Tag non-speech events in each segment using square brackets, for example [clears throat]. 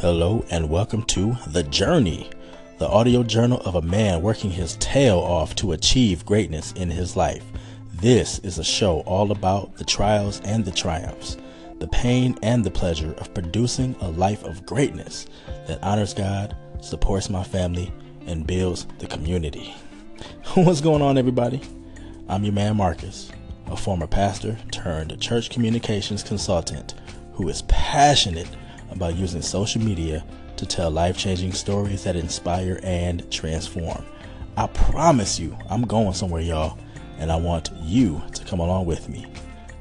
Hello, and welcome to The Journey, the audio journal of a man working his tail off to achieve greatness in his life. This is a show all about the trials and the triumphs, the pain and the pleasure of producing a life of greatness that honors God, supports my family, and builds the community. [laughs] What's going on, everybody? I'm your man, Marcus, a former pastor turned church communications consultant who is passionate about using social media to tell life changing stories that inspire and transform. I promise you, I'm going somewhere, y'all, and I want you to come along with me.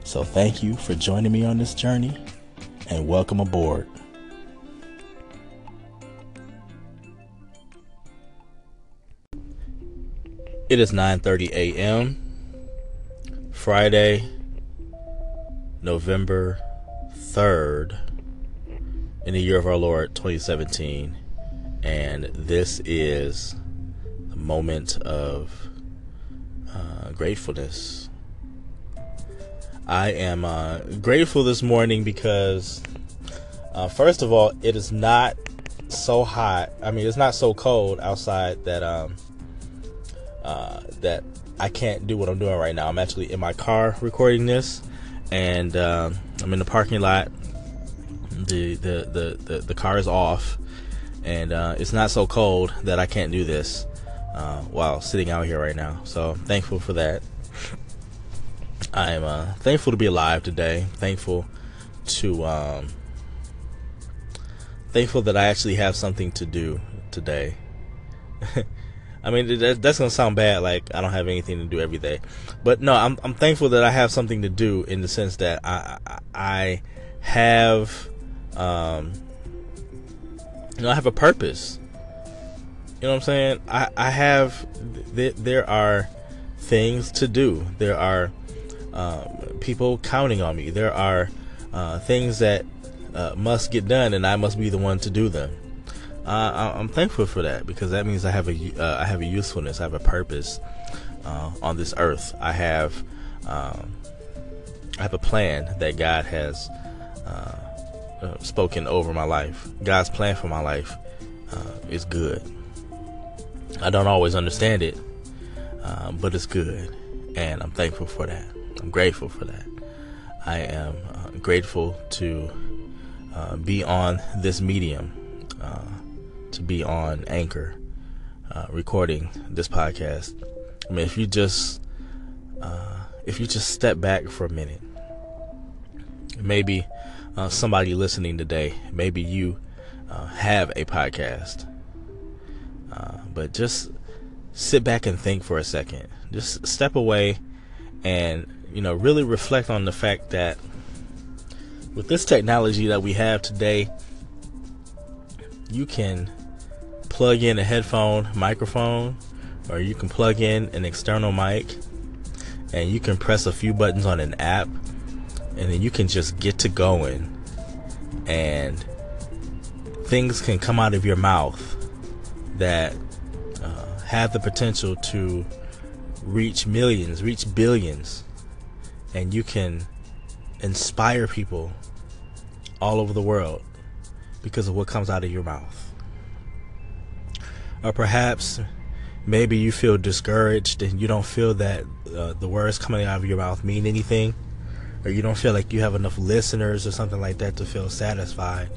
So, thank you for joining me on this journey and welcome aboard. It is 9:30 a.m. Friday, November 3rd, in the year of our Lord 2017. And this is the moment of uh, gratefulness. I am uh, grateful this morning because, uh, first of all, it is not so hot. I mean, it's not so cold outside that um, uh, that I can't do what I'm doing right now. I'm actually in my car recording this, and um, I'm in the parking lot the the the the, the car is off, and uh, it's not so cold that I can't do this uh, while sitting out here right now. So I'm thankful for that. I'm uh, thankful to be alive today. Thankful to um, thankful that I actually have something to do today. [laughs] I mean, that's gonna sound bad, like I don't have anything to do every day, but no, I'm I'm thankful that I have something to do in the sense that I I have um, you know, I have a purpose. You know what I'm saying? I, I have, th- there are things to do. There are um, people counting on me. There are uh, things that uh, must get done, and I must be the one to do them. Uh, I'm thankful for that because that means I have a uh, I have a usefulness. I have a purpose uh, on this earth. I have um, I have a plan that God has uh, spoken over my life. God's plan for my life uh, is good. I don't always understand it, uh, but it's good, and I'm thankful for that. I'm grateful for that. I am uh, grateful to uh, be on this medium, to be on Anchor, recording this podcast. I mean, if you just if you just step back for a minute, maybe uh, somebody listening today, maybe you uh, have a podcast, uh, but just sit back and think for a second. Just step away and you know really reflect on the fact that with this technology that we have today, you can plug in a headphone microphone or you can plug in an external mic and you can press a few buttons on an app and then you can just get to going and things can come out of your mouth that uh, have the potential to reach millions, reach billions, and you can inspire people all over the world because of what comes out of your mouth. Or perhaps maybe you feel discouraged and you don't feel that uh, the words coming out of your mouth mean anything or you don't feel like you have enough listeners or something like that to feel satisfied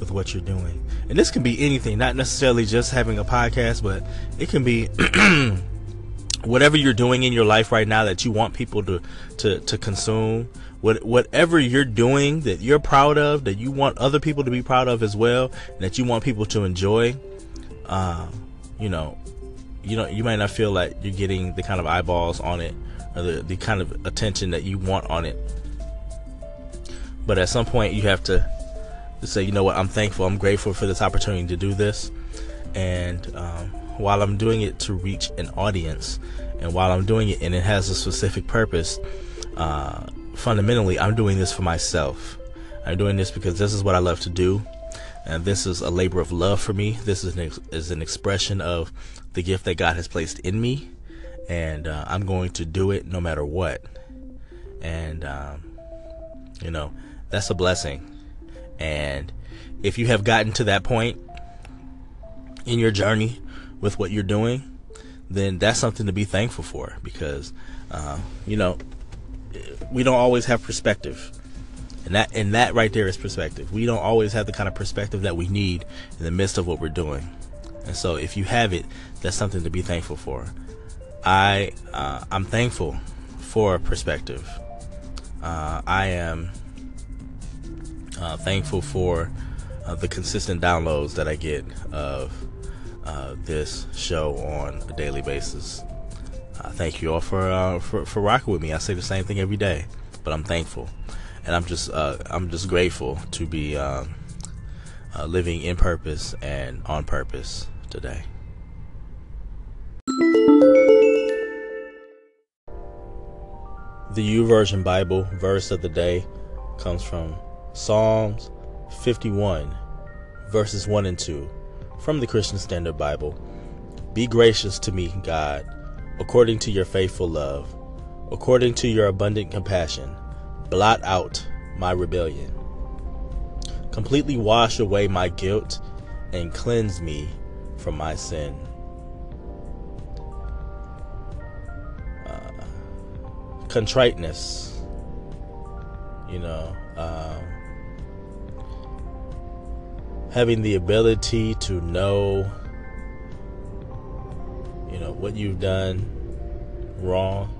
with what you're doing. And this can be anything, not necessarily just having a podcast, but it can be [clears throat] whatever you're doing in your life right now that you want people to to to consume. What whatever you're doing that you're proud of, that you want other people to be proud of as well, that you want people to enjoy. Uh, you know, you know, you might not feel like you're getting the kind of eyeballs on it or the, the kind of attention that you want on it but at some point, you have to, say, you know what, I'm thankful, I'm grateful for this opportunity to do this. And um, while I'm doing it to reach an audience, and while I'm doing it and it has a specific purpose, uh, fundamentally, I'm doing this for myself. I'm doing this because this is what I love to do. And this is a labor of love for me. This is an, ex- is an expression of the gift that God has placed in me. And uh, I'm going to do it no matter what. And, um, you know, that's a blessing. And if you have gotten to that point in your journey with what you're doing, then that's something to be thankful for because, uh, you know, we don't always have perspective. And that and that right there is perspective. We don't always have the kind of perspective that we need in the midst of what we're doing. And so if you have it, that's something to be thankful for. I uh, I'm thankful for perspective. Uh, I am uh, thankful for uh, the consistent downloads that I get of uh, this show on a daily basis. Uh, thank you all for, uh, for for rocking with me. I say the same thing every day, but I'm thankful, and I'm just uh, I'm just grateful to be um, living in purpose and on purpose today. The YouVersion Bible verse of the day comes from Psalms 51, verses 1 and 2 from the Christian Standard Bible. Be gracious to me, God according to your faithful love, according to your abundant compassion, blot out my rebellion. Completely wash away my guilt and cleanse me from my sin. Uh, contriteness, you know, um, having the ability to know you know what you've done wrong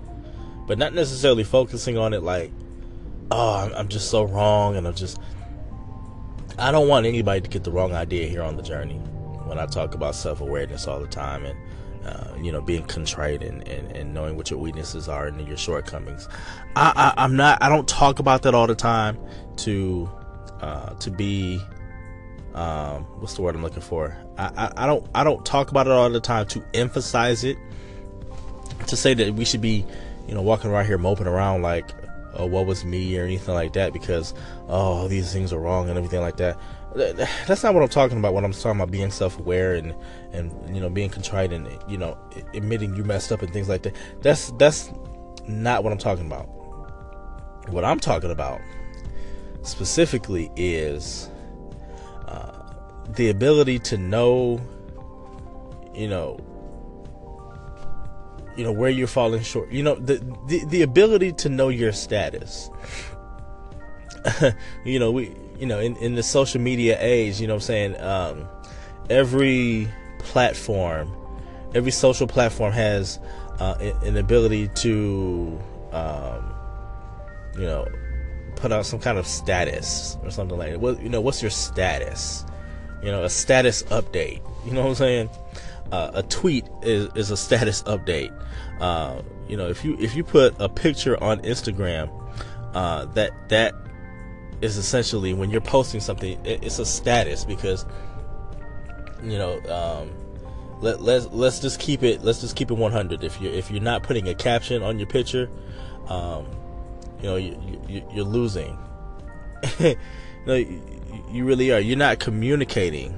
but not necessarily focusing on it like oh I'm, just so wrong and i'm just i don't want anybody to get the wrong idea here on the journey when i talk about self-awareness all the time and uh, you know being contrite and, and, and knowing what your weaknesses are and your shortcomings. I, I i'm not i don't talk about that all the time to uh, to be um, what's the word I'm looking for? I, I, I, don't I don't talk about it all the time to emphasize it. To say that we should be, you know, walking around here moping around like, oh, what was me or anything like that because oh these things are wrong and everything like that. That's not what I'm talking about when I'm talking about being self-aware and and you know being contrite and you know admitting you messed up and things like that. That's that's not what I'm talking about. What I'm talking about specifically is the ability to know, you know, you know where you're falling short. You know, the the, the ability to know your status. [laughs] you know, we you know, in, in the social media age, you know I'm saying, um, every platform, every social platform has uh, an ability to um, you know, put out some kind of status or something like that. What you know, what's your status? You know, a status update. You know what I'm saying? Uh, a tweet is, is a status update. Uh, you know, if you if you put a picture on Instagram, uh, that that is essentially when you're posting something, it, it's a status because you know. Um, let let's let's just keep it let's just keep it 100. If you're if you're not putting a caption on your picture, um, you know you, you you're losing. [laughs] no, you really are. You're not communicating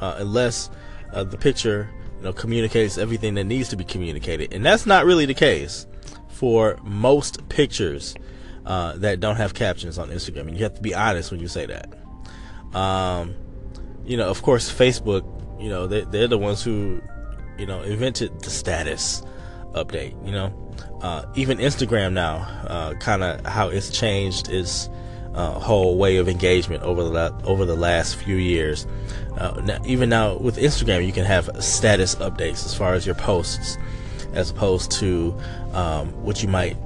uh, unless uh, the picture, you know, communicates everything that needs to be communicated, and that's not really the case for most pictures uh, that don't have captions on Instagram. And you have to be honest when you say that. Um, you know, of course, Facebook. You know, they, they're the ones who, you know, invented the status update. You know, uh, even Instagram now, uh, kind of how it's changed is uh, whole way of engagement over the over the last few years. Uh, now, even now with Instagram, you can have status updates as far as your posts, as opposed to um, what you might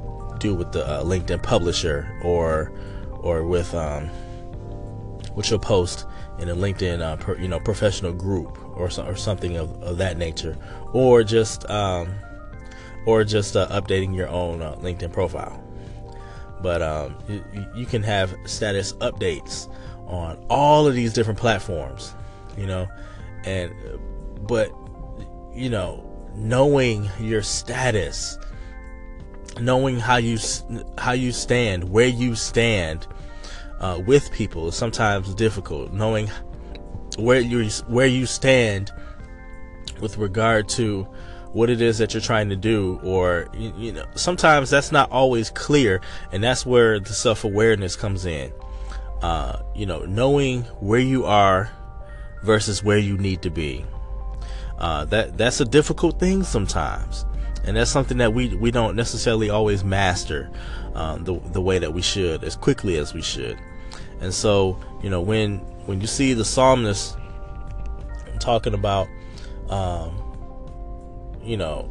do with the uh, LinkedIn publisher or or with um, what you'll post in a LinkedIn uh, per, you know professional group or so, or something of, of that nature, or just um, or just uh, updating your own uh, LinkedIn profile but um, you, you, can have status updates on all of these different platforms you know? And but you know knowing your status knowing how you how you stand where you stand uh, with people is sometimes difficult. Knowing where you where you stand with regard to what it is that you're trying to do or you, you know sometimes that's not always clear and that's where the self-awareness comes in uh, you know, knowing where you are versus where you need to be. Uh, that that's a difficult thing sometimes, and that's something that we we don't necessarily always master um, the the way that we should as quickly as we should. And so, you know, when when you see the psalmist talking about, um, you know,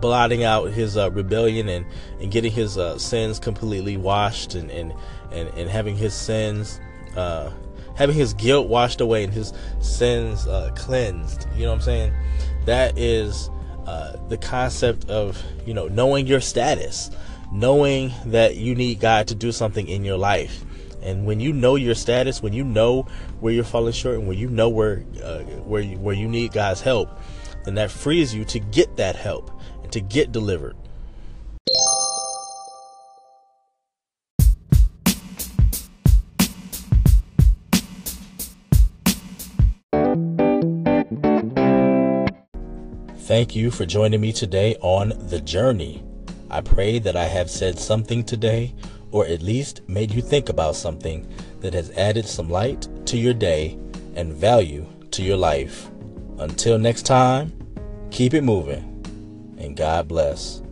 blotting out his uh, rebellion and, and getting his uh, sins completely washed and, and, and, and having his sins uh, having his guilt washed away and his sins uh, cleansed. You know what I'm saying? That is uh, the concept of you know knowing your status, knowing that you need God to do something in your life. And when you know your status, when you know where you're falling short, and when you know where uh, where you, where you need God's help, then that frees you to get that help and to get delivered. Thank you for joining me today on The Journey. I pray that I have said something today, or at least made you think about something that has added some light to your day and value to your life. Until next time, keep it moving, and God bless.